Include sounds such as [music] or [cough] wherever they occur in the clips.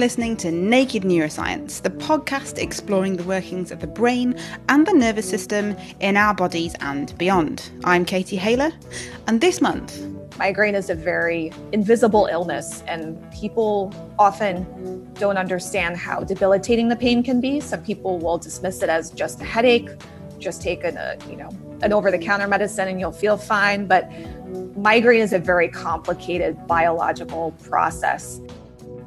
Listening to Naked Neuroscience, the podcast exploring the workings of the brain and the nervous system in our bodies and beyond. I'm Katie Haylor, and this month, migraine is a very invisible illness, and people often don't understand how debilitating the pain can be. Some people will dismiss it as just a headache, just take an, a, you know, an over-the-counter medicine and you'll feel fine. But migraine is a very complicated biological process.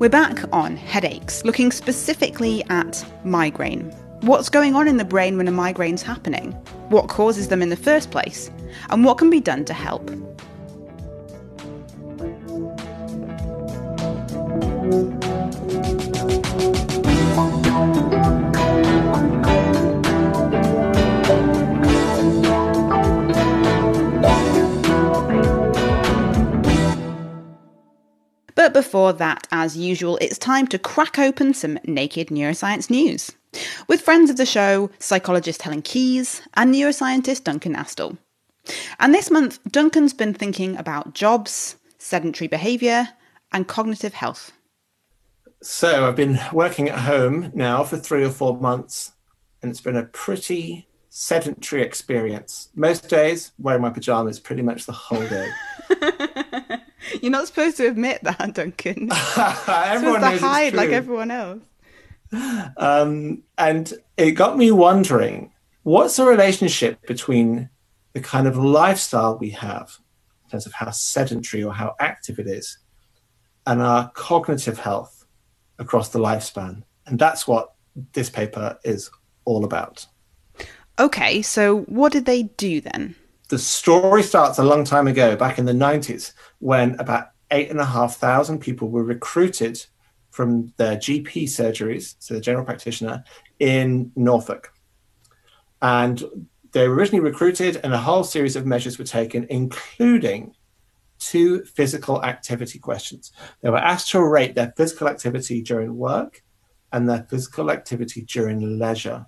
We're back on headaches, looking specifically at migraine. What's going on in the brain when a migraine's happening? What causes them in the first place? And what can be done to help? But before that, as usual, it's time to crack open some naked neuroscience news. With friends of the show, psychologist Helen Keyes and neuroscientist Duncan Astle. And this month, Duncan's been thinking about jobs, sedentary behaviour, and cognitive health. So I've been working at home now for three or four months, and it's been a pretty sedentary experience. Most days, wearing my pajamas pretty much the whole day. [laughs] You're not supposed to admit that, [laughs] Duncan. [laughs] everyone supposed to hide like everyone else. Um, and it got me wondering what's the relationship between the kind of lifestyle we have in terms of how sedentary or how active it is and our cognitive health across the lifespan. And that's what this paper is all about. Okay, so what did they do then? The story starts a long time ago, back in the 90s, when about eight and a half thousand people were recruited from their GP surgeries, so the general practitioner, in Norfolk. And they were originally recruited, and a whole series of measures were taken, including two physical activity questions. They were asked to rate their physical activity during work and their physical activity during leisure.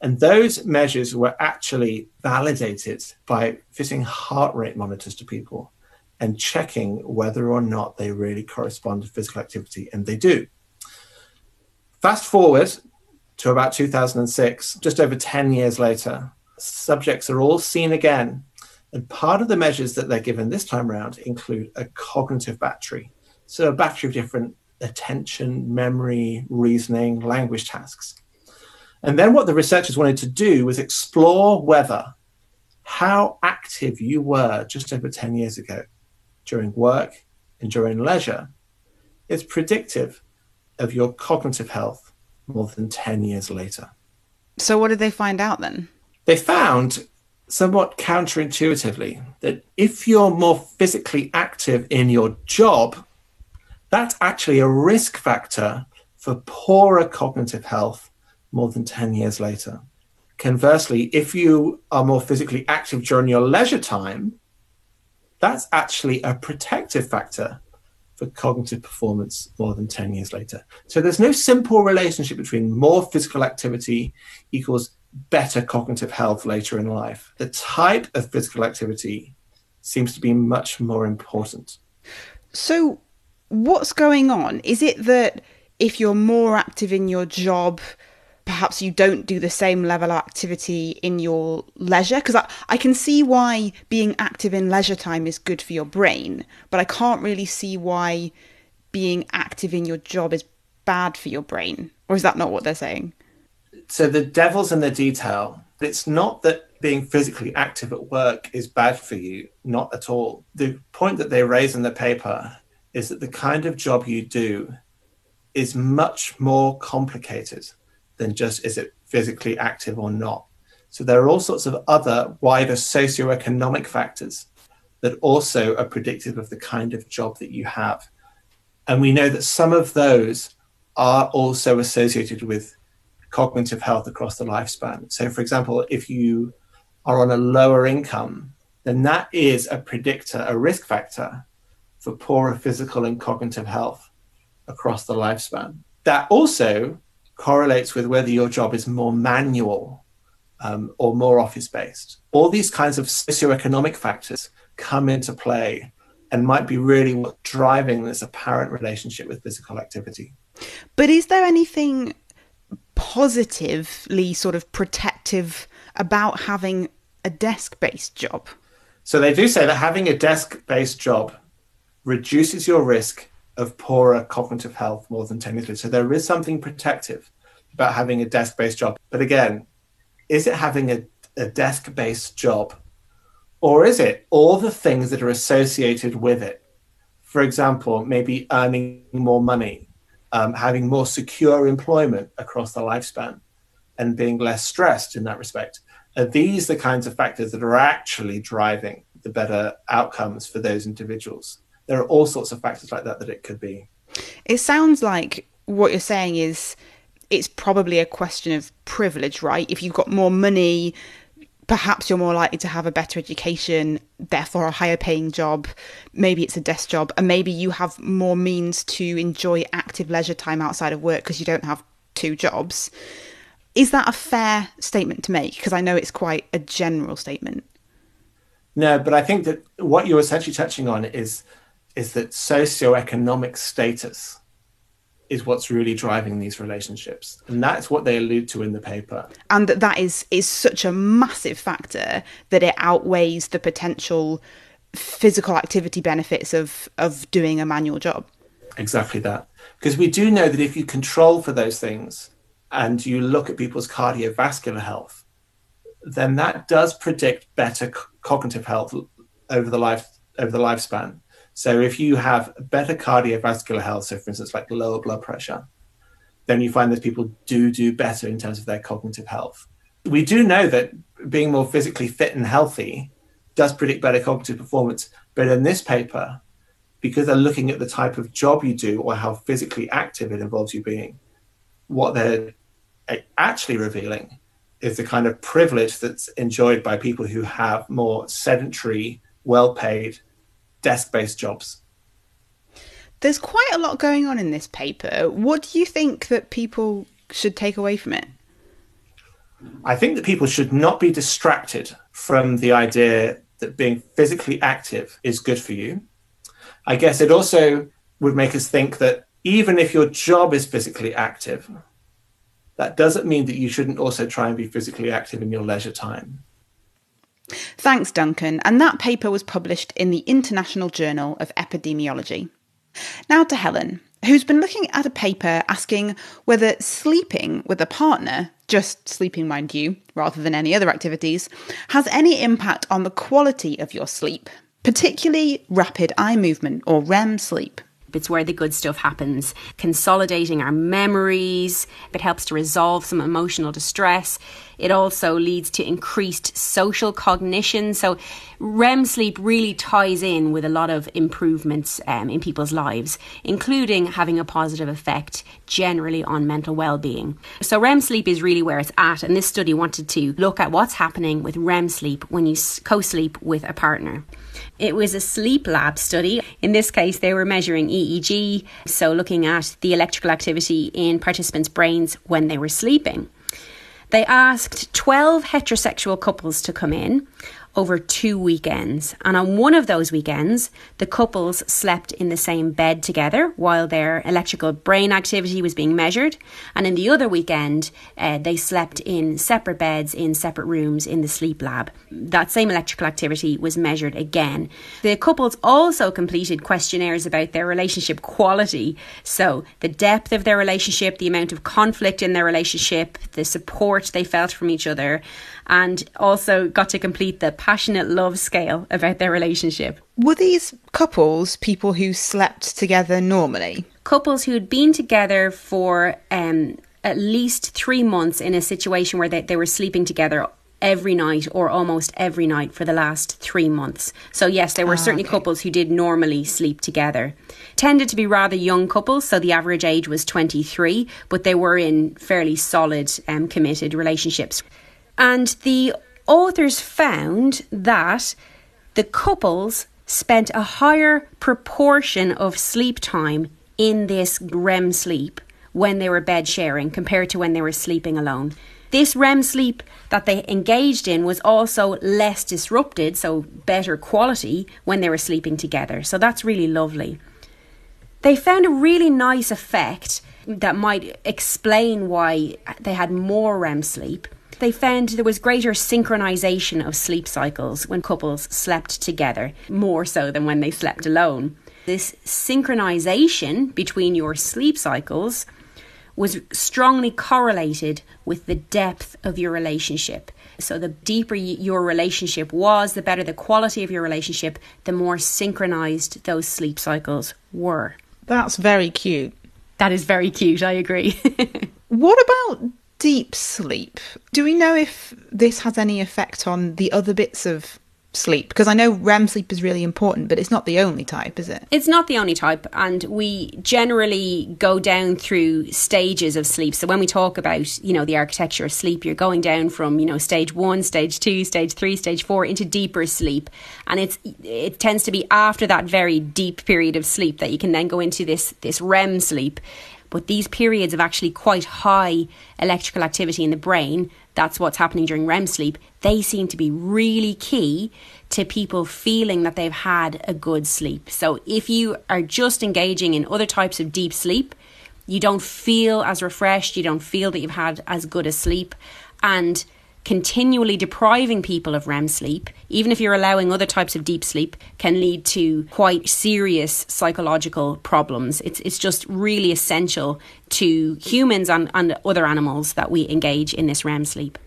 And those measures were actually validated by fitting heart rate monitors to people and checking whether or not they really correspond to physical activity. And they do. Fast forward to about 2006, just over 10 years later, subjects are all seen again. And part of the measures that they're given this time around include a cognitive battery. So, a battery of different attention, memory, reasoning, language tasks. And then what the researchers wanted to do was explore whether how active you were just over 10 years ago during work and during leisure is predictive of your cognitive health more than 10 years later. So, what did they find out then? They found, somewhat counterintuitively, that if you're more physically active in your job, that's actually a risk factor for poorer cognitive health more than 10 years later. Conversely, if you are more physically active during your leisure time, that's actually a protective factor for cognitive performance more than 10 years later. So there's no simple relationship between more physical activity equals better cognitive health later in life. The type of physical activity seems to be much more important. So, what's going on? Is it that if you're more active in your job, perhaps you don't do the same level of activity in your leisure? Because I, I can see why being active in leisure time is good for your brain but i can't really see why being active in your job is bad for your brain. Or is that not what they're saying? So the devil's in the detail. It's not that being physically active at work is bad for you not at all. The point that they raise in the paper is that the kind of job you do is much more complicated than just is it physically active or not. So there are all sorts of other wider socioeconomic factors that also are predictive of the kind of job that you have. And we know that some of those are also associated with cognitive health across the lifespan. So, for example, if you are on a lower income, then that is a predictor, a risk factor for poorer physical and cognitive health across the lifespan. That also correlates with whether your job is more manual um, or more office based. All these kinds of socioeconomic factors come into play and might be really what's driving this apparent relationship with physical activity. But is there anything positively sort of protective about having a desk based job? So they do say that having a desk based job reduces your risk of poorer cognitive health more than technically. So there is something protective about having a desk based job. But again, is it having a, a desk based job or is it all the things that are associated with it? For example, maybe earning more money, um, having more secure employment across the lifespan, and being less stressed in that respect. Are these the kinds of factors that are actually driving the better outcomes for those individuals? There are all sorts of factors like that that it could be. It sounds like what you're saying is it's probably a question of privilege, right? If you've got more money, perhaps you're more likely to have a better education, therefore a higher paying job. Maybe it's a desk job, and maybe you have more means to enjoy active leisure time outside of work because you don't have two jobs. Is that a fair statement to make? Because I know it's quite a general statement. No, but I think that what you're essentially touching on is is that socioeconomic status is what's really driving these relationships. And that's what they allude to in the paper. And that that is is such a massive factor that it outweighs the potential physical activity benefits of of doing a manual job. Exactly that. Because we do know that if you control for those things and you look at people's cardiovascular health then that does predict better c- cognitive health over the life over the lifespan so if you have better cardiovascular health, so for instance, like lower blood pressure, then you find that people do do better in terms of their cognitive health. We do know that being more physically fit and healthy does predict better cognitive performance. But in this paper, because they're looking at the type of job you do or how physically active it involves you being, what they're actually revealing is the kind of privilege that's enjoyed by people who have more sedentary, well paid, desk based jobs. There's quite a lot going on in this paper. What do you think that people should take away from it? I think that people should not be distracted from the idea that being physically active is good for you. I guess it also would make us think that even if your job is physically active, that doesn't mean that you shouldn't also try and be physically active in your leisure time. Thanks, Duncan. And that paper was published in the International Journal of Epidemiology. Now to Helen, who's been looking at a paper asking whether sleeping with a partner, just sleeping, mind you, rather than any other activities, has any impact on the quality of your sleep, particularly rapid eye movement or REM sleep. It's where the good stuff happens, consolidating our memories. It helps to resolve some emotional distress. It also leads to increased social cognition. So, REM sleep really ties in with a lot of improvements um, in people's lives, including having a positive effect generally on mental well being. So, REM sleep is really where it's at. And this study wanted to look at what's happening with REM sleep when you co sleep with a partner. It was a sleep lab study. In this case, they were measuring EEG, so looking at the electrical activity in participants' brains when they were sleeping. They asked 12 heterosexual couples to come in over two weekends. And on one of those weekends, the couples slept in the same bed together while their electrical brain activity was being measured. And in the other weekend, uh, they slept in separate beds in separate rooms in the sleep lab. That same electrical activity was measured again. The couples also completed questionnaires about their relationship quality. So, the depth of their relationship, the amount of conflict in their relationship, the support they felt from each other and also got to complete the passionate love scale about their relationship. Were these couples people who slept together normally? Couples who had been together for um, at least three months in a situation where they, they were sleeping together every night or almost every night for the last three months. So, yes, there were ah, certainly okay. couples who did normally sleep together. Tended to be rather young couples, so the average age was 23, but they were in fairly solid, um, committed relationships. And the authors found that the couples spent a higher proportion of sleep time in this REM sleep when they were bed sharing compared to when they were sleeping alone. This REM sleep that they engaged in was also less disrupted, so better quality when they were sleeping together. So that's really lovely. They found a really nice effect that might explain why they had more REM sleep. They found there was greater synchronization of sleep cycles when couples slept together, more so than when they slept alone. This synchronization between your sleep cycles was strongly correlated with the depth of your relationship. So, the deeper your relationship was, the better the quality of your relationship, the more synchronized those sleep cycles were. That's very cute. That is very cute, I agree. [laughs] what about deep sleep? Do we know if this has any effect on the other bits of sleep? Because I know REM sleep is really important, but it's not the only type, is it? It's not the only type, and we generally go down through stages of sleep. So when we talk about, you know, the architecture of sleep, you're going down from, you know, stage one, stage two, stage three, stage four into deeper sleep, and it's it tends to be after that very deep period of sleep that you can then go into this this REM sleep. But these periods of actually quite high electrical activity in the brain that's what's happening during REM sleep, they seem to be really key to people feeling that they've had a good sleep. So if you are just engaging in other types of deep sleep, you don't feel as refreshed, you don't feel that you've had as good a sleep. And continually depriving people of REM sleep, even if you're allowing other types of deep sleep, can lead to quite serious psychological problems. It's, it's just really essential to humans and, and other animals that we engage in this REM sleep.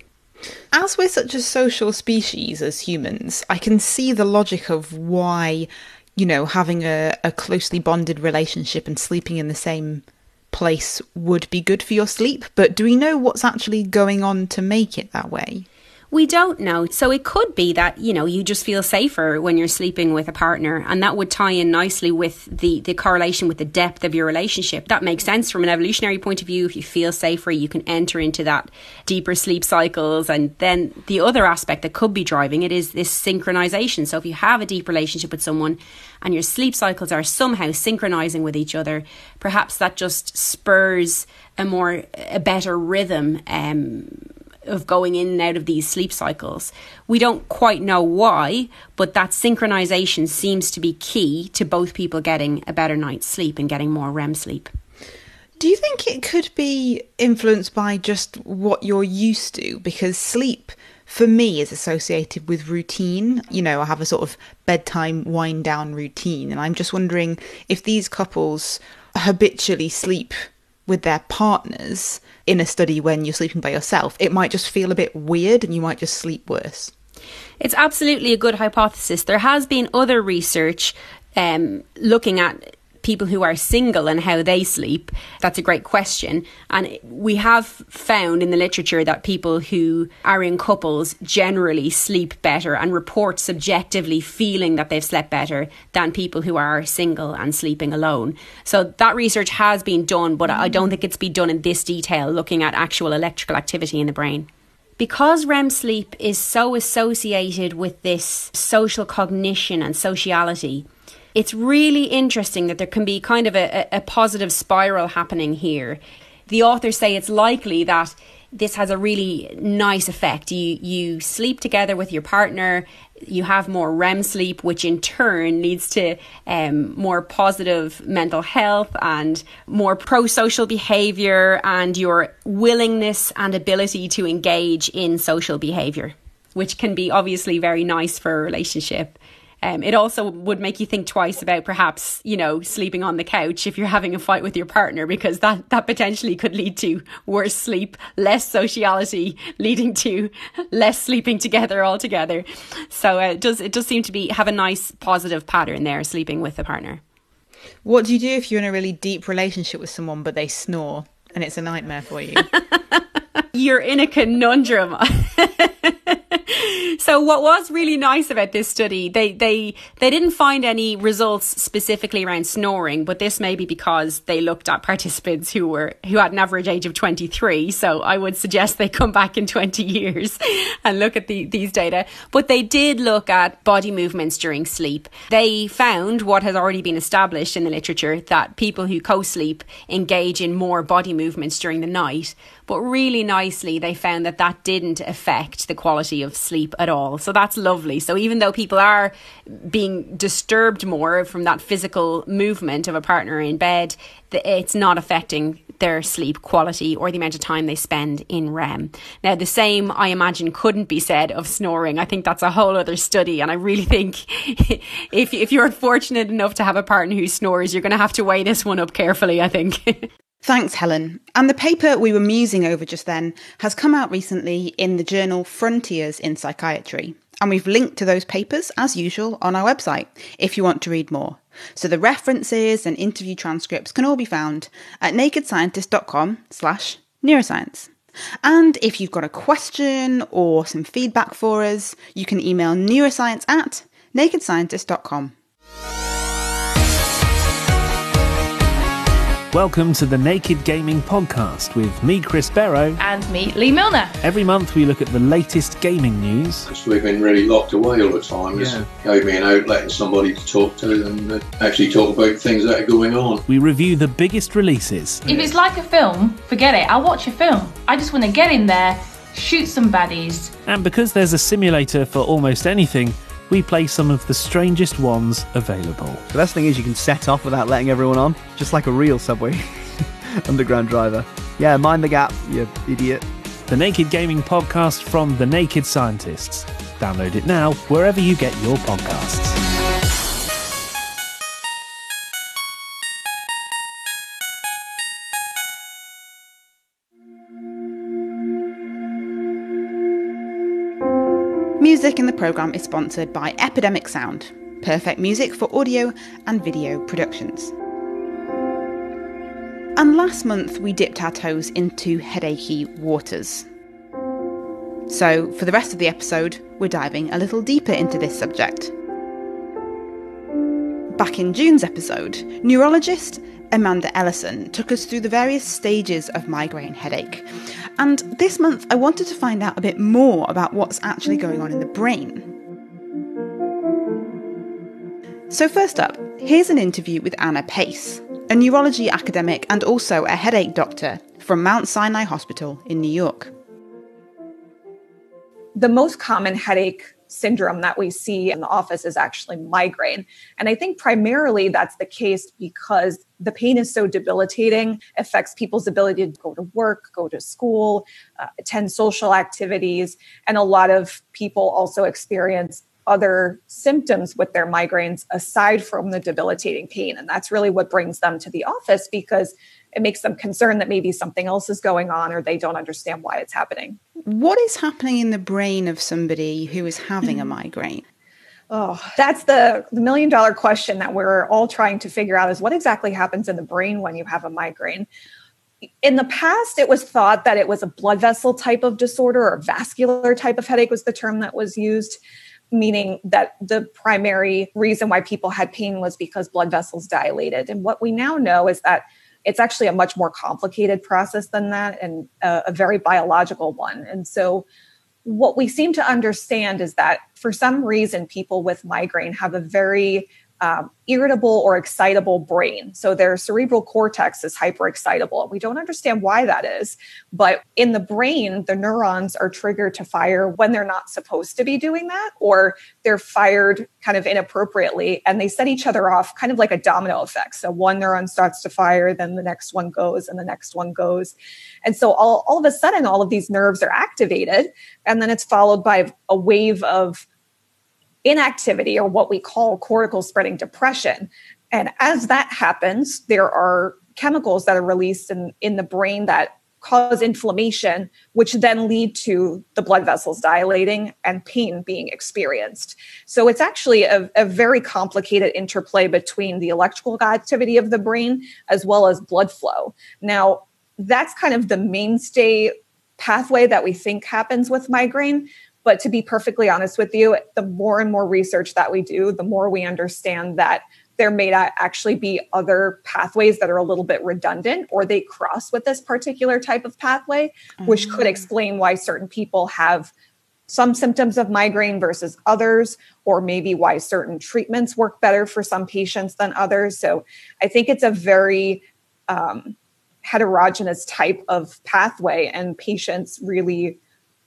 As we're such a social species as humans, I can see the logic of why, you know, having a, a closely bonded relationship and sleeping in the same place would be good for your sleep, but do we know what's actually going on to make it that way? We don't know. So it could be that, you know, you just feel safer when you're sleeping with a partner. And that would tie in nicely with the, the correlation with the depth of your relationship. That makes sense from an evolutionary point of view. If you feel safer, you can enter into that deeper sleep cycles. And then the other aspect that could be driving it is this synchronization. So if you have a deep relationship with someone and your sleep cycles are somehow synchronizing with each other, perhaps that just spurs a more, a better rhythm. Um, of going in and out of these sleep cycles. We don't quite know why, but that synchronization seems to be key to both people getting a better night's sleep and getting more REM sleep. Do you think it could be influenced by just what you're used to? Because sleep, for me, is associated with routine. You know, I have a sort of bedtime wind down routine, and I'm just wondering if these couples habitually sleep with their partners in a study when you're sleeping by yourself, it might just feel a bit weird and you might just sleep worse. It's absolutely a good hypothesis. There has been other research um, looking at people who are single and how they sleep? That's a great question. And we have found in the literature that people who are in couples generally sleep better and report subjectively feeling that they've slept better than people who are single and sleeping alone. So that research has been done, but I don't think it's been done in this detail, looking at actual electrical activity in the brain because REM sleep is so associated with this social cognition and sociality, it's really interesting that there can be kind of a, a positive spiral happening here. The authors say it's likely that this has a really nice effect. You you sleep together with your partner, you have more REM sleep, which in turn leads to um, more positive mental health and more pro social behavior and your willingness and ability to engage in social behavior, which can be obviously very nice for a relationship. Um, it also would make you think twice about perhaps, you know, sleeping on the couch if you're having a fight with your partner, because that, that potentially could lead to worse sleep, less sociality, leading to less sleeping together altogether. So uh, it does it does seem to be have a nice positive pattern there, sleeping with a partner. What do you do if you're in a really deep relationship with someone but they snore and it's a nightmare for you? [laughs] you're in a conundrum. [laughs] so what was really nice about this study, they they they didn't find any results specifically around snoring, but this may be because they looked at participants who were who had an average age of 23. So I would suggest they come back in 20 years [laughs] and look at the, these data. But they did look at body movements during sleep. They found what has already been established in the literature that people who co-sleep engage in more body movements during the night but really nicely, they found that that didn't affect the quality of sleep at all. So that's lovely. So even though people are being disturbed more from that physical movement of a partner in bed, it's not affecting their sleep quality or the amount of time they spend in REM. Now, the same, I imagine, couldn't be said of snoring. I think that's a whole other study. And I really think [laughs] if, if you're fortunate enough to have a partner who snores, you're going to have to weigh this one up carefully, I think. [laughs] Thanks, Helen. And the paper we were musing over just then has come out recently in the journal Frontiers in Psychiatry. And we've linked to those papers, as usual, on our website if you want to read more. So the references and interview transcripts can all be found at nakedscientist.com slash neuroscience. And if you've got a question or some feedback for us, you can email neuroscience at nakedscientist.com. Welcome to the Naked Gaming Podcast with me, Chris Barrow. And me, Lee Milner. Every month we look at the latest gaming news. Because we've been really locked away all the time. This yeah. gave me an outlet and somebody to talk to and uh, actually talk about things that are going on. We review the biggest releases. If it's like a film, forget it. I'll watch a film. I just want to get in there, shoot some baddies. And because there's a simulator for almost anything, we play some of the strangest ones available. The best thing is you can set off without letting everyone on, just like a real subway [laughs] underground driver. Yeah, mind the gap, you idiot. The Naked Gaming Podcast from The Naked Scientists. Download it now wherever you get your podcasts. Music in the programme is sponsored by Epidemic Sound, perfect music for audio and video productions. And last month we dipped our toes into headachy waters. So, for the rest of the episode, we're diving a little deeper into this subject. Back in June's episode, neurologist Amanda Ellison took us through the various stages of migraine headache. And this month, I wanted to find out a bit more about what's actually going on in the brain. So, first up, here's an interview with Anna Pace, a neurology academic and also a headache doctor from Mount Sinai Hospital in New York. The most common headache syndrome that we see in the office is actually migraine. And I think primarily that's the case because the pain is so debilitating, affects people's ability to go to work, go to school, uh, attend social activities. And a lot of people also experience other symptoms with their migraines aside from the debilitating pain. And that's really what brings them to the office because it makes them concerned that maybe something else is going on or they don't understand why it's happening. What is happening in the brain of somebody who is having a mm. migraine? Oh, that's the, the million dollar question that we're all trying to figure out is what exactly happens in the brain when you have a migraine? In the past, it was thought that it was a blood vessel type of disorder or vascular type of headache was the term that was used meaning that the primary reason why people had pain was because blood vessels dilated. And what we now know is that it's actually a much more complicated process than that and a, a very biological one. And so, what we seem to understand is that for some reason, people with migraine have a very um, irritable or excitable brain. So their cerebral cortex is hyperexcitable. We don't understand why that is, but in the brain, the neurons are triggered to fire when they're not supposed to be doing that, or they're fired kind of inappropriately, and they set each other off kind of like a domino effect. So one neuron starts to fire, then the next one goes, and the next one goes. And so all, all of a sudden, all of these nerves are activated, and then it's followed by a wave of inactivity or what we call cortical spreading depression. And as that happens, there are chemicals that are released in, in the brain that cause inflammation, which then lead to the blood vessels dilating and pain being experienced. So it's actually a, a, very complicated interplay between the electrical activity of the brain as well as blood flow. Now, that's kind of the mainstay pathway that we think happens with migraine. But to be perfectly honest with you, the more and more research that we do, the more we understand that there may not actually be other pathways that are a little bit redundant or they cross with this particular type of pathway, which could mm. explain why certain people have some symptoms of migraine versus others, or maybe why certain treatments work better for some patients than others. So I think it's a very um, heterogeneous type of pathway, and patients really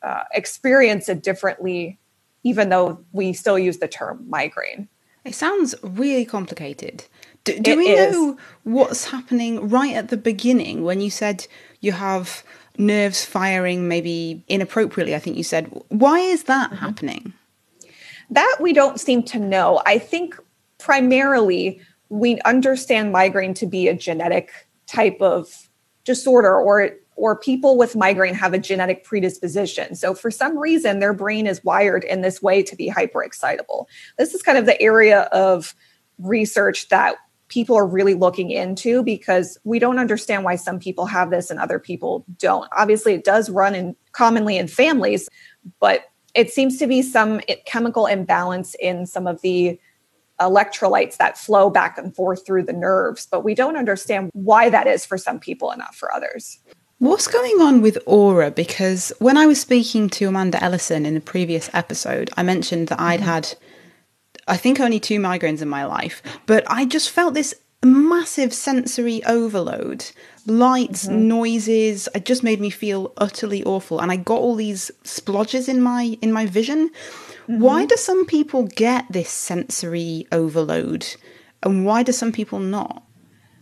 uh, experience it differently, even though we still use the term migraine. It sounds really complicated. Do, do we is. know what's happening right at the beginning when you said you have nerves firing maybe inappropriately, I think you said. Why is that mm-hmm. happening? That we don't seem to know. I think primarily we understand migraine to be a genetic type of disorder or or people with migraine have a genetic predisposition. So for some reason their brain is wired in this way to be hyperexcitable. This is kind of the area of research that people are really looking into because we don't understand why some people have this and other people don't. Obviously, it does run in commonly in families, but it seems to be some chemical imbalance in some of the electrolytes that flow back and forth through the nerves, but we don't understand why that is for some people and not for others. What's going on with aura? Because when I was speaking to Amanda Ellison in the previous episode, I mentioned that I'd mm-hmm. had I think only two migraines in my life, but I just felt this massive sensory overload lights mm-hmm. noises it just made me feel utterly awful and i got all these splodges in my in my vision mm-hmm. why do some people get this sensory overload and why do some people not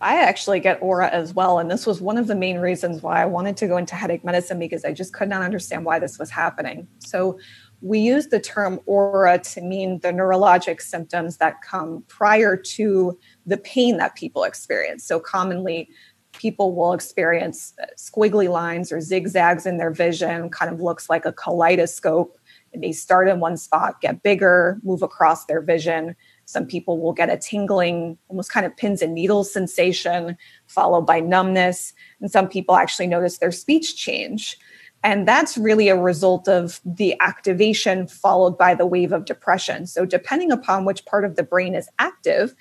I actually get aura as well. And this was one of the main reasons why I wanted to go into headache medicine because I just could not understand why this was happening. So, we use the term aura to mean the neurologic symptoms that come prior to the pain that people experience. So, commonly, people will experience uh, squiggly lines or zigzags in their vision, kind of looks like a kaleidoscope. May start in one spot, get bigger, move across their vision. Some people will get a tingling, almost kind of pins and needles sensation, followed by numbness. And some people actually notice their speech change. And that's really a result of the activation followed by the wave of depression. So, depending upon which part of the brain is active,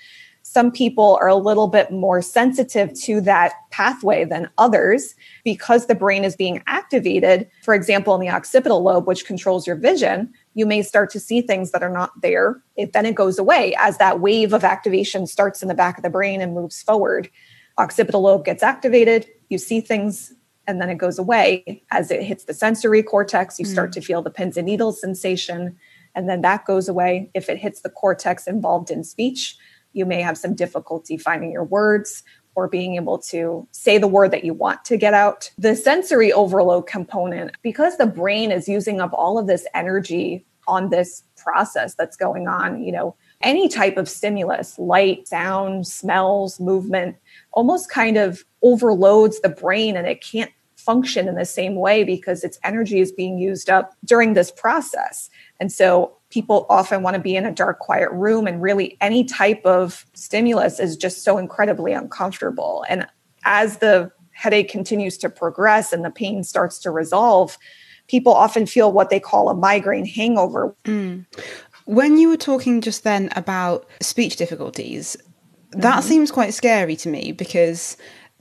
some people are a little bit more sensitive to that pathway than others because the brain is being activated. For example, in the occipital lobe, which controls your vision, you may start to see things that are not there. It, then it goes away as that wave of activation starts in the back of the brain and moves forward. Occipital lobe gets activated, you see things and then it goes away as it hits the sensory cortex you start mm. to feel the pins and needles sensation and then that goes away if it hits the cortex involved in speech you may have some difficulty finding your words or being able to say the word that you want to get out. The sensory overload component, because the brain is using up all of this energy on this process that's going on, you know, any type of stimulus, light, sound, smells, movement, almost kind of overloads the brain and it can't function in the same way because its energy is being used up during this process. And so people often want to be in a dark, quiet room, and really any type of stimulus is just so incredibly uncomfortable. And as the headache continues to progress and the pain starts to resolve, people often feel what they call a migraine hangover. Mm. When you were talking just then about speech difficulties, that mm-hmm. seems quite scary to me because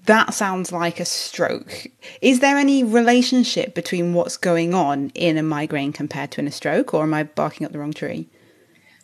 that sounds like a stroke. Is there any relationship between what's going on in a migraine compared to in a stroke, or am I barking up the wrong tree?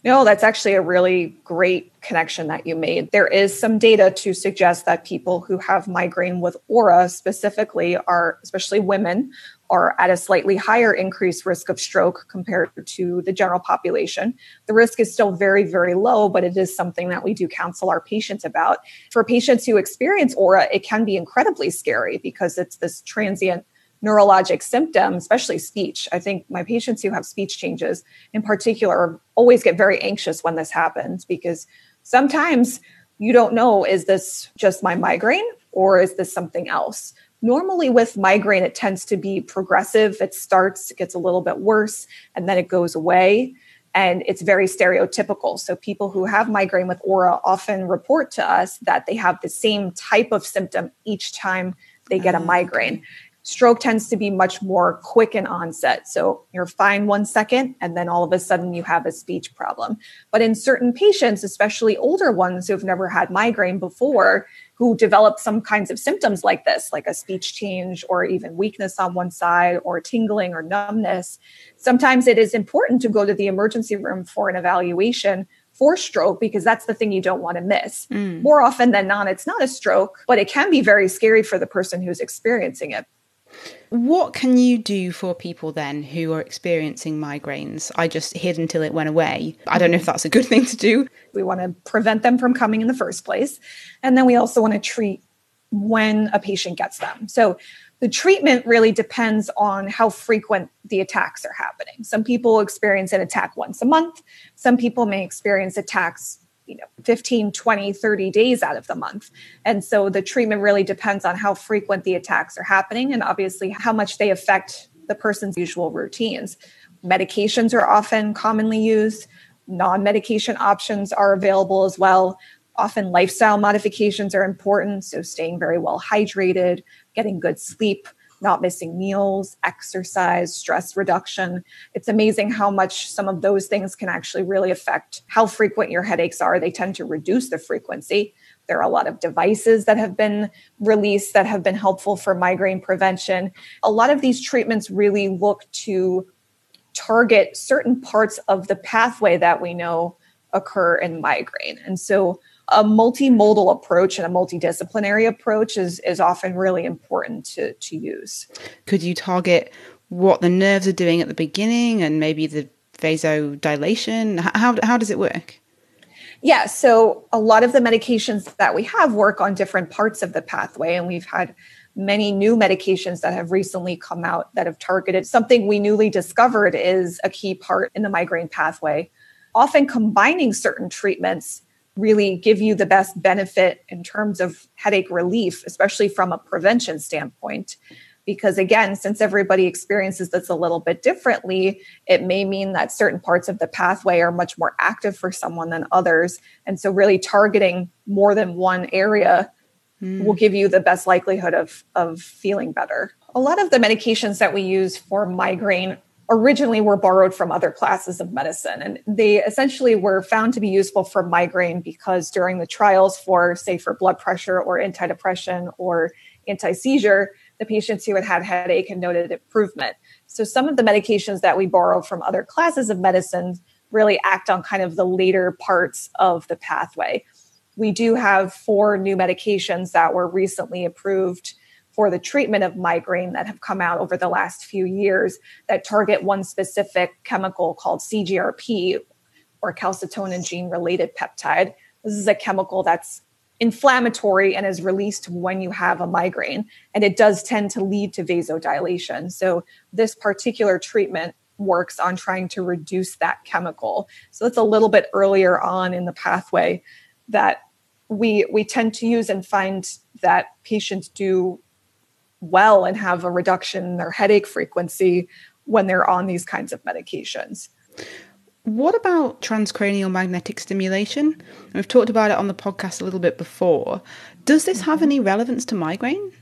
No, that's actually a really great connection that you made. There is some data to suggest that people who have migraine with aura specifically are, especially women, are at a slightly higher increased risk of stroke compared to the general population. The risk is still very, very low, but it is something that we do counsel our patients about. For patients who experience aura, it can be incredibly scary because it's this transient neurologic symptom, especially speech. I think my patients who have speech changes in particular always get very anxious when this happens because sometimes you don't know is this just my migraine or is this something else? Normally, with migraine, it tends to be progressive. It starts, it gets a little bit worse, and then it goes away. And it's very stereotypical. So, people who have migraine with aura often report to us that they have the same type of symptom each time they get a ah, migraine. Stroke tends to be much more quick in onset. So you're fine one second, and then all of a sudden you have a speech problem. But in certain patients, especially older ones who've never had migraine before, who develop some kinds of symptoms like this, like a speech change or even weakness on one side or tingling or numbness, sometimes it is important to go to the emergency room for an evaluation for stroke because that's the thing you don't want to miss. Mm. More often than not, it's not a stroke, but it can be very scary for the person who's experiencing it. What can you do for people then who are experiencing migraines? I just hid until it went away. I don't know if mm-hmm. that's a good [laughs] thing to do. We want to prevent them from coming in the first place. And then we also want to treat when a patient gets them. So the treatment really depends on how frequent the attacks are happening. Some people experience an attack once a month. Some people may experience attacks you know 15 20 30 days out of the month. And so the treatment really depends on how frequent the attacks are happening and obviously how much they affect the person's usual routines. Medications are often commonly used. Non-medication options are available as well. Often lifestyle modifications are important so staying very well hydrated getting good sleep not missing meals, exercise, stress reduction. It's amazing how much some of those things can actually really affect how frequent your headaches are. They tend to reduce the frequency. There are a lot of devices that have been released that have been helpful for migraine prevention. A lot of these treatments really look to target certain parts of the pathway that we know occur in migraine. And so a multimodal approach and a multidisciplinary approach is, is often really important to, to use. Could you target what the nerves are doing at the beginning and maybe the vasodilation? How, how does it work? Yeah, so a lot of the medications that we have work on different parts of the pathway, and we've had many new medications that have recently come out that have targeted something we newly discovered is a key part in the migraine pathway. Often combining certain treatments really give you the best benefit in terms of headache relief, especially from a prevention standpoint. Because again, since everybody experiences this a little bit differently, it may mean that certain parts of the pathway are much more active for someone than others. And so, really targeting more than one area mm. will give you the best likelihood of, of feeling better. A lot of the medications that we use for migraine originally were borrowed from other classes of medicine. And they essentially were found to be useful for migraine because during the trials for, say, for blood pressure or antidepressant or anti seizure, the patients who had had headache had noted improvement. So some of the medications that we borrow from other classes of medicine really act on kind of the later parts of the pathway. We do have four new medications that were recently approved for the treatment of migraine that have come out over the last few years that target one specific chemical called CGRP or calcitonin gene related peptide. This is a chemical that's inflammatory and is released when you have a migraine, and it does tend to lead to vasodilation. So, this particular treatment works on trying to reduce that chemical. So, it's a little bit earlier on in the pathway that we we tend to use and find that patients do well and have a reduction in their headache frequency when they're on these kinds of medications. What about transcranial magnetic stimulation? We've talked about it on the podcast a little bit before. Does this have any relevance to migraine?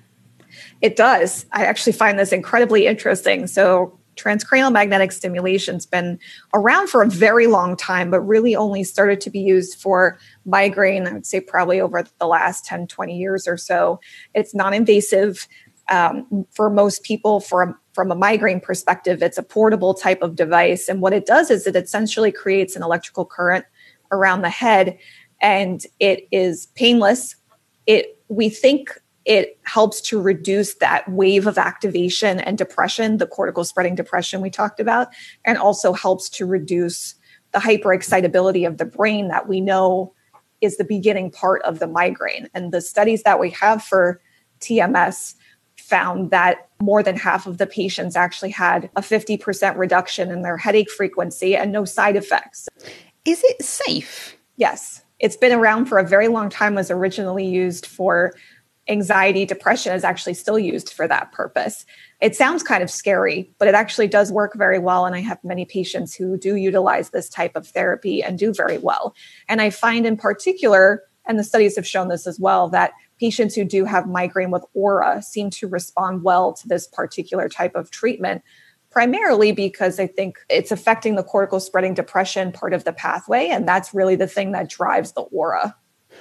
It does. I actually find this incredibly interesting. So, transcranial magnetic stimulation's been around for a very long time, but really only started to be used for migraine, I would say probably over the last 10, 20 years or so. It's non invasive um, for most people for from a migraine perspective it's a portable type of device. And what it does is it essentially creates an electrical current around the head and it is painless. It we think it helps to reduce that wave of activation and depression the cortical spreading depression we talked about and also helps to reduce the hyperexcitability of the brain that we know is the beginning part of the migraine. And the studies that we have for tms found that more than half of the patients actually had a 50% reduction in their headache frequency and no side effects. Is it safe? Yes. It's been around for a very long time, was originally used for anxiety, depression, is actually still used for that purpose. It sounds kind of scary, but it actually does work very well. And I have many patients who do utilize this type of therapy and do very well. And I find in particular, and the studies have shown this as well, that patients who do have migraine with aura seem to respond well to this particular type of treatment primarily because I think it's affecting the cortical spreading depression part of the pathway. And that's really the thing that drives the aura.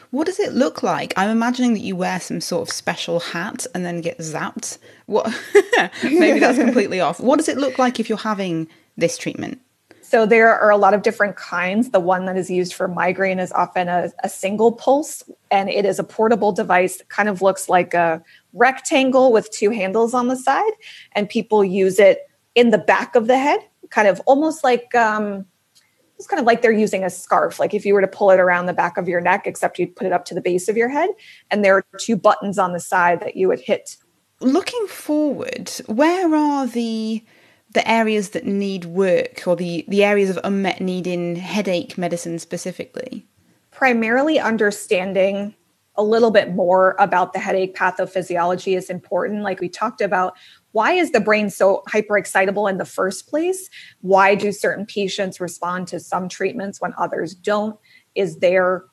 What does it look like? I'm imagining that you wear some sort of special hat and then get zapped. What? [laughs] Maybe that's completely off. What does it look like if you're having this treatment? So there are a lot of different kinds. The one that is used for migraine is often a, a, single pulse, and it is a portable device that kind of looks like a rectangle with two handles on the side. And people use it in the back of the head, kind of almost like um, it's kind of like they're using a scarf. Like if you were to pull it around the back of your neck, except you put it up to the base of your head, and there are two buttons on the side that you would hit. Looking forward, where are the the areas that need work or the, the areas of unmet need in headache medicine specifically? Primarily understanding a little bit more about the headache pathophysiology is important. Like we talked about, why is the brain so hyperexcitable in the first place? Why do certain patients respond to some treatments when others don't? Is there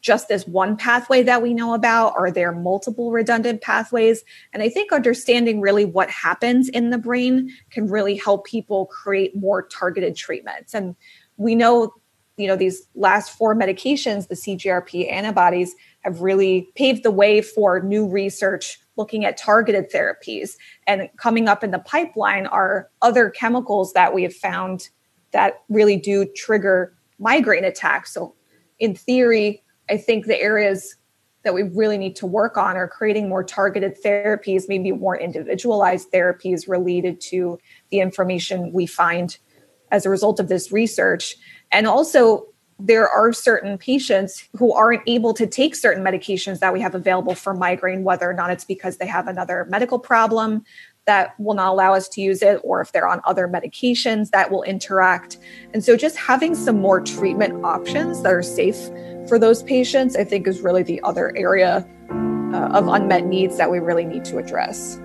just this one pathway that we know about? Are there multiple redundant pathways? And I think understanding really what happens in the brain can really help people create more targeted treatments. And we know, you know, these last four medications, the CGRP antibodies, have really paved the way for new research looking at targeted therapies. And coming up in the pipeline are other chemicals that we have found that really do trigger migraine attacks. So, in theory, I think the areas that we really need to work on are creating more targeted therapies, maybe more individualized therapies related to the information we find as a result of this research. And also, there are certain patients who aren't able to take certain medications that we have available for migraine, whether or not it's because they have another medical problem that will not allow us to use it, or if they're on other medications that will interact. And so, just having some more treatment options that are safe for those patients, I think, is really the other area uh, of unmet needs that we really need to address.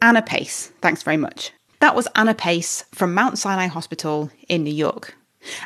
Anna Pace, thanks very much. That was Anna Pace from Mount Sinai Hospital in New York.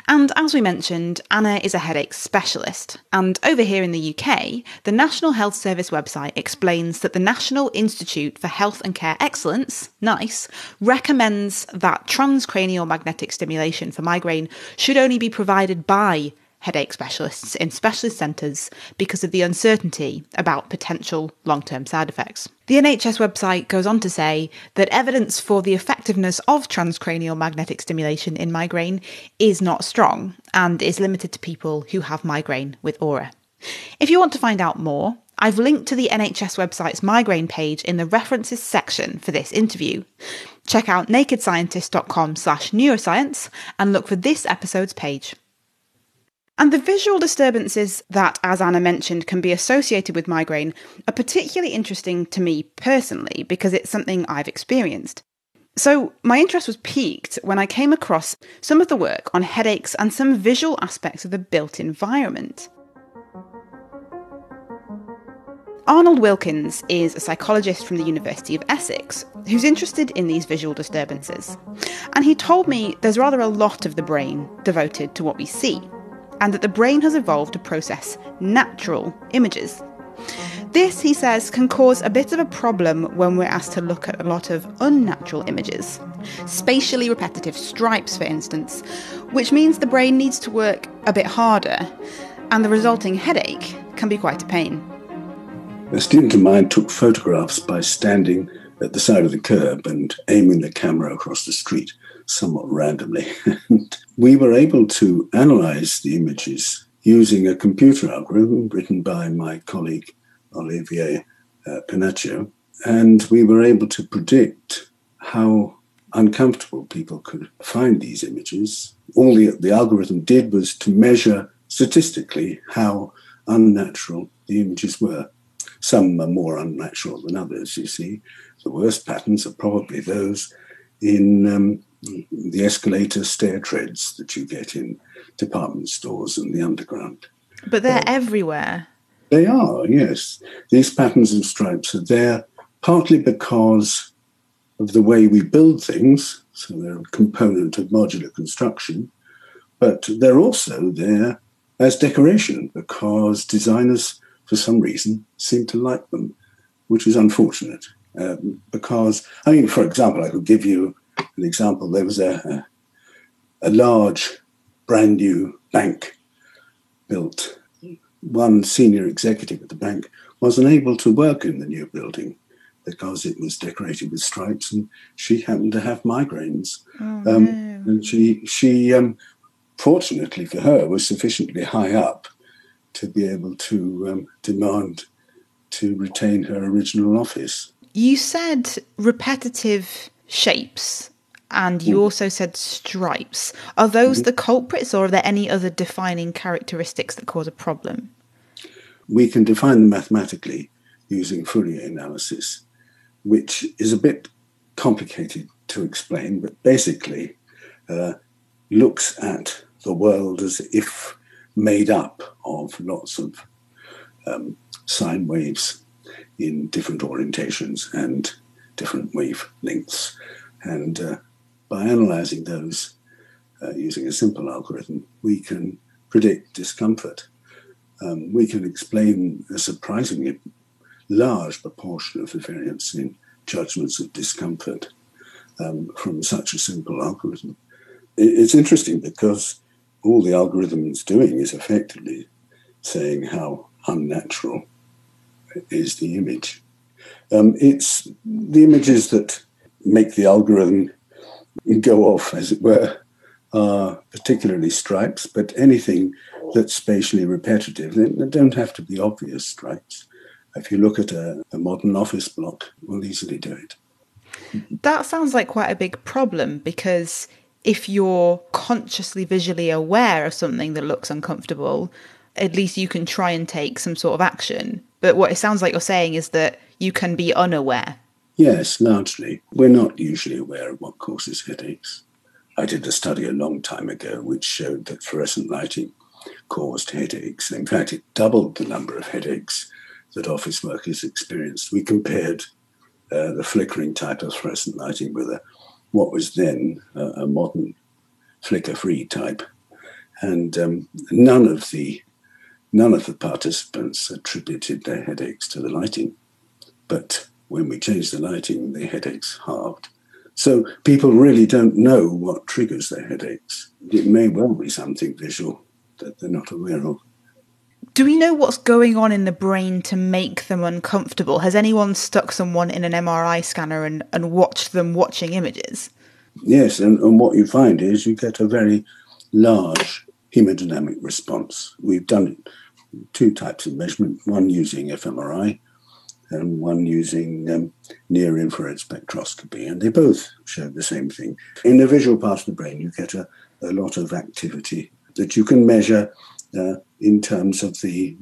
And as we mentioned, Anna is a headache specialist. And over here in the UK, the National Health Service website explains that the National Institute for Health and Care Excellence, NICE, recommends that transcranial magnetic stimulation for migraine should only be provided by headache specialists in specialist centres because of the uncertainty about potential long term side effects. The NHS website goes on to say that evidence for the effectiveness of transcranial magnetic stimulation in migraine is not strong and is limited to people who have migraine with aura. If you want to find out more, I've linked to the NHS website's migraine page in the references section for this interview. Check out nakedscientist.com slash neuroscience and look for this episode's page. And the visual disturbances that, as Anna mentioned, can be associated with migraine are particularly interesting to me personally because it's something I've experienced. So, my interest was piqued when I came across some of the work on headaches and some visual aspects of the built environment. Arnold Wilkins is a psychologist from the University of Essex who's interested in these visual disturbances. And he told me there's rather a lot of the brain devoted to what we see and that the brain has evolved to process natural images. This, he says, can cause a bit of a problem when we're asked to look at a lot of unnatural images. Spatially repetitive stripes, for instance, which means the brain needs to work a bit harder, and the resulting headache can be quite a pain. A student of mine took photographs by standing at the side of the curb and aiming the camera across the street somewhat randomly. [laughs] we were able to analyze the images using a computer algorithm written by my colleague Olivier uh, Penacchio, and we were able to predict how uncomfortable people could find these images. All the, the algorithm did was to measure statistically how unnatural the images were. Some are more unnatural than others, you see. The worst patterns are probably those in um, the escalator stair treads that you get in department stores and the underground. But they're uh, everywhere. They are, yes. These patterns and stripes are there partly because of the way we build things, so they're a component of modular construction, but they're also there as decoration because designers, for some reason, seem to like them, which is unfortunate. Um, because, I mean, for example, I could give you an example. There was a, a, a large, brand new bank built. One senior executive at the bank wasn't able to work in the new building because it was decorated with stripes, and she happened to have migraines. Oh, um, no. And she, she um, fortunately for her, was sufficiently high up to be able to um, demand to retain her original office. You said repetitive shapes and you also said stripes. Are those the culprits or are there any other defining characteristics that cause a problem? We can define them mathematically using Fourier analysis, which is a bit complicated to explain, but basically uh, looks at the world as if made up of lots of um, sine waves in different orientations and different wave lengths. And uh, by analyzing those uh, using a simple algorithm, we can predict discomfort. Um, we can explain a surprisingly large proportion of the variance in judgments of discomfort um, from such a simple algorithm. It's interesting because all the algorithm is doing is effectively saying how unnatural is the image. Um, it's the images that make the algorithm go off, as it were, are particularly stripes, but anything that's spatially repetitive, they don't have to be obvious stripes. If you look at a, a modern office block, we'll easily do it. That sounds like quite a big problem because if you're consciously visually aware of something that looks uncomfortable, at least you can try and take some sort of action. But what it sounds like you're saying is that you can be unaware. Yes, largely. We're not usually aware of what causes headaches. I did a study a long time ago which showed that fluorescent lighting caused headaches. In fact, it doubled the number of headaches that office workers experienced. We compared uh, the flickering type of fluorescent lighting with a, what was then a, a modern flicker-free type, and um, none of the none of the participants attributed their headaches to the lighting. But when we change the lighting, the headaches halved. So people really don't know what triggers their headaches. It may well be something visual that they're not aware of. Do we know what's going on in the brain to make them uncomfortable? Has anyone stuck someone in an MRI scanner and, and watched them watching images? Yes, and, and what you find is you get a very large hemodynamic response. We've done two types of measurement, one using fMRI and one using um, near infrared spectroscopy, and they both showed the same thing. In the visual part of the brain, you get a, a lot of activity that you can measure uh, in terms of the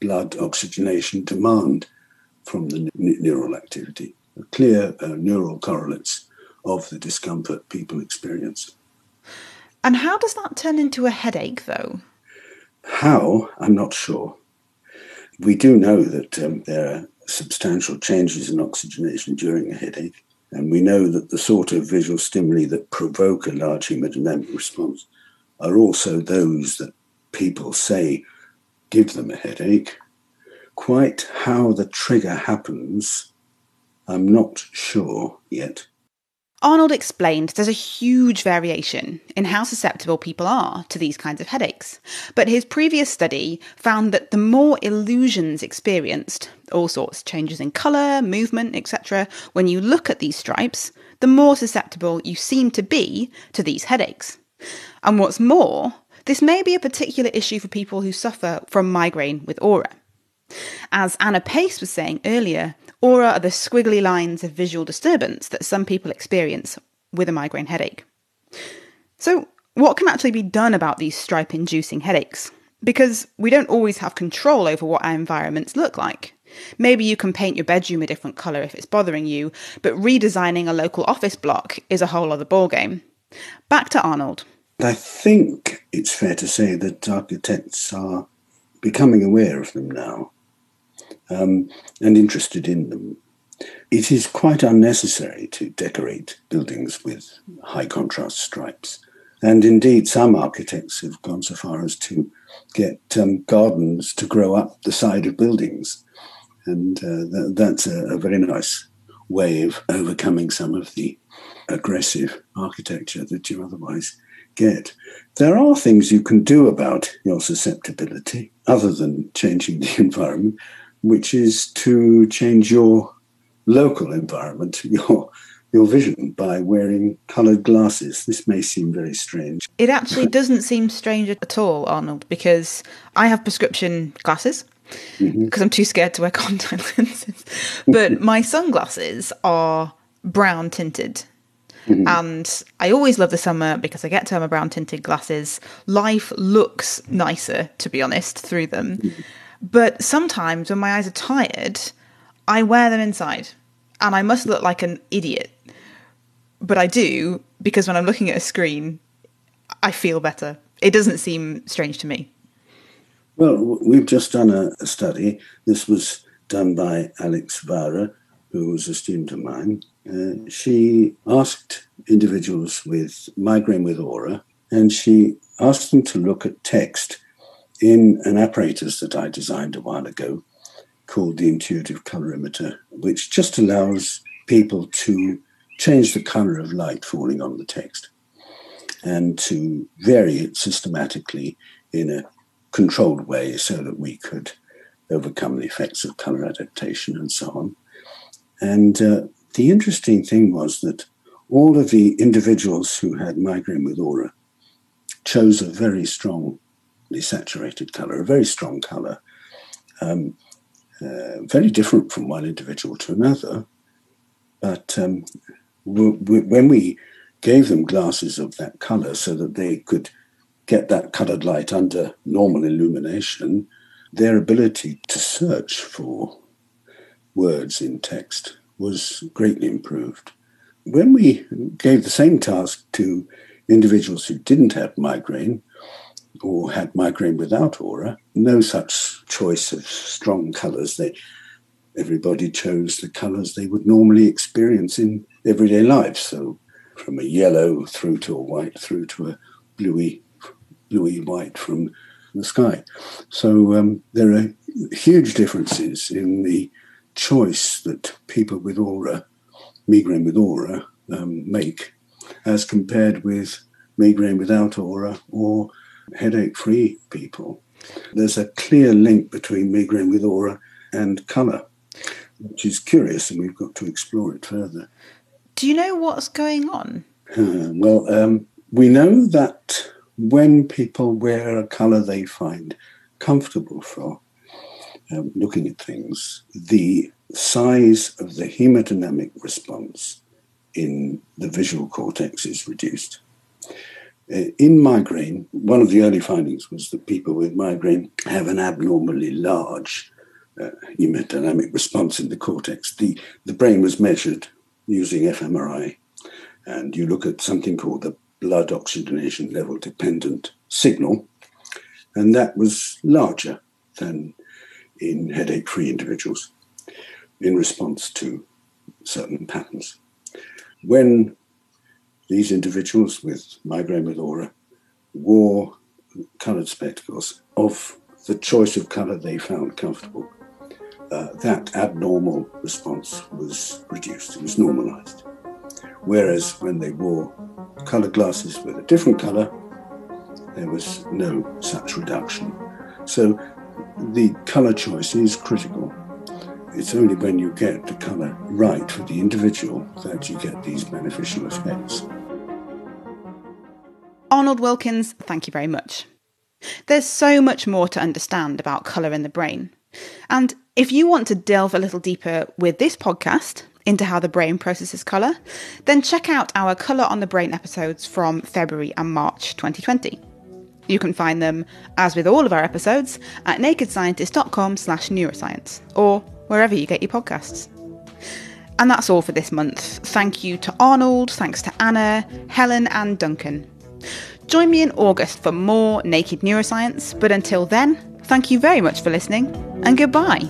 blood oxygenation demand from the neural activity, clear uh, neural correlates of the discomfort people experience. And how does that turn into a headache, though? How, I'm not sure. We do know that um, there are substantial changes in oxygenation during a headache, and we know that the sort of visual stimuli that provoke a large hemodynamic response are also those that people say give them a headache. Quite how the trigger happens, I'm not sure yet. Arnold explained there's a huge variation in how susceptible people are to these kinds of headaches. But his previous study found that the more illusions experienced, all sorts of changes in colour, movement, etc., when you look at these stripes, the more susceptible you seem to be to these headaches. And what's more, this may be a particular issue for people who suffer from migraine with aura. As Anna Pace was saying earlier, aura are the squiggly lines of visual disturbance that some people experience with a migraine headache. So, what can actually be done about these stripe inducing headaches? Because we don't always have control over what our environments look like. Maybe you can paint your bedroom a different colour if it's bothering you, but redesigning a local office block is a whole other ballgame. Back to Arnold. I think it's fair to say that architects are becoming aware of them now um, and interested in them. It is quite unnecessary to decorate buildings with high contrast stripes. And indeed, some architects have gone so far as to get um, gardens to grow up the side of buildings. And uh, th- that's a, a very nice way of overcoming some of the aggressive architecture that you otherwise get. There are things you can do about your susceptibility other than changing the [laughs] environment, which is to change your local environment, [laughs] your your vision by wearing coloured glasses. This may seem very strange. It actually [laughs] doesn't seem strange at all, Arnold, because I have prescription glasses because mm-hmm. I'm too scared to wear [laughs] contact lenses. But my sunglasses are brown tinted. Mm-hmm. And I always love the summer because I get to have my brown tinted glasses. Life looks nicer, to be honest, through them. Mm-hmm. But sometimes when my eyes are tired, I wear them inside. And I must look like an idiot but I do because when I'm looking at a screen, I feel better. It doesn't seem strange to me. Well, we've just done a, a study. This was done by Alex Vara, who was a student of mine. Uh, she asked individuals with migraine with aura, and she asked them to look at text in an apparatus that I designed a while ago called the intuitive colorimeter, which just allows people to change the color of light falling on the text and to vary it systematically in a controlled way so that we could overcome the effects of color adaptation and so on. And uh, the interesting thing was that all of the individuals who had migraine with aura chose a very strongly saturated color, a very strong color, um, uh, very different from one individual to another. But um, when we gave them glasses of that color so that they could get that colored light under normal illumination, their ability to search for words in text was greatly improved. When we gave the same task to individuals who didn't have migraine or had migraine without aura, no such choice of strong colors. They everybody chose the colors they would normally experience in everyday life. So from a yellow through to a white, through to a bluey, bluey white from the sky. So um, there are huge differences in the choice that people with aura, migraine with aura, um, make as compared with migraine without aura or headache free people. There's a clear link between migraine with aura and colour which is curious, and we've got to explore it further. Do you know what's going on? Uh, well, um, we know that when people wear a colour they find comfortable for um, looking at things, the size of the hemodynamic response in the visual cortex is reduced. Uh, in migraine, one of the early findings was that people with migraine have an abnormally large uh, hemodynamic response in the cortex. The, the brain was measured using fMRI, and you look at something called the blood oxygenation level dependent signal, and that was larger than in headache free individuals in response to certain patterns. When these individuals with migraine with aura wore coloured spectacles of the choice of colour they found comfortable, uh, that abnormal response was reduced, it was normalized. Whereas when they wore colored glasses with a different color, there was no such reduction. So the color choice is critical. It's only when you get the color right for the individual that you get these beneficial effects. Arnold Wilkins, thank you very much. There's so much more to understand about colour in the brain. And if you want to delve a little deeper with this podcast into how the brain processes colour, then check out our Colour on the Brain episodes from February and March 2020. You can find them, as with all of our episodes, at nakedscientist.com slash neuroscience, or wherever you get your podcasts. And that's all for this month. Thank you to Arnold, thanks to Anna, Helen, and Duncan. Join me in August for more Naked Neuroscience, but until then, thank you very much for listening and goodbye.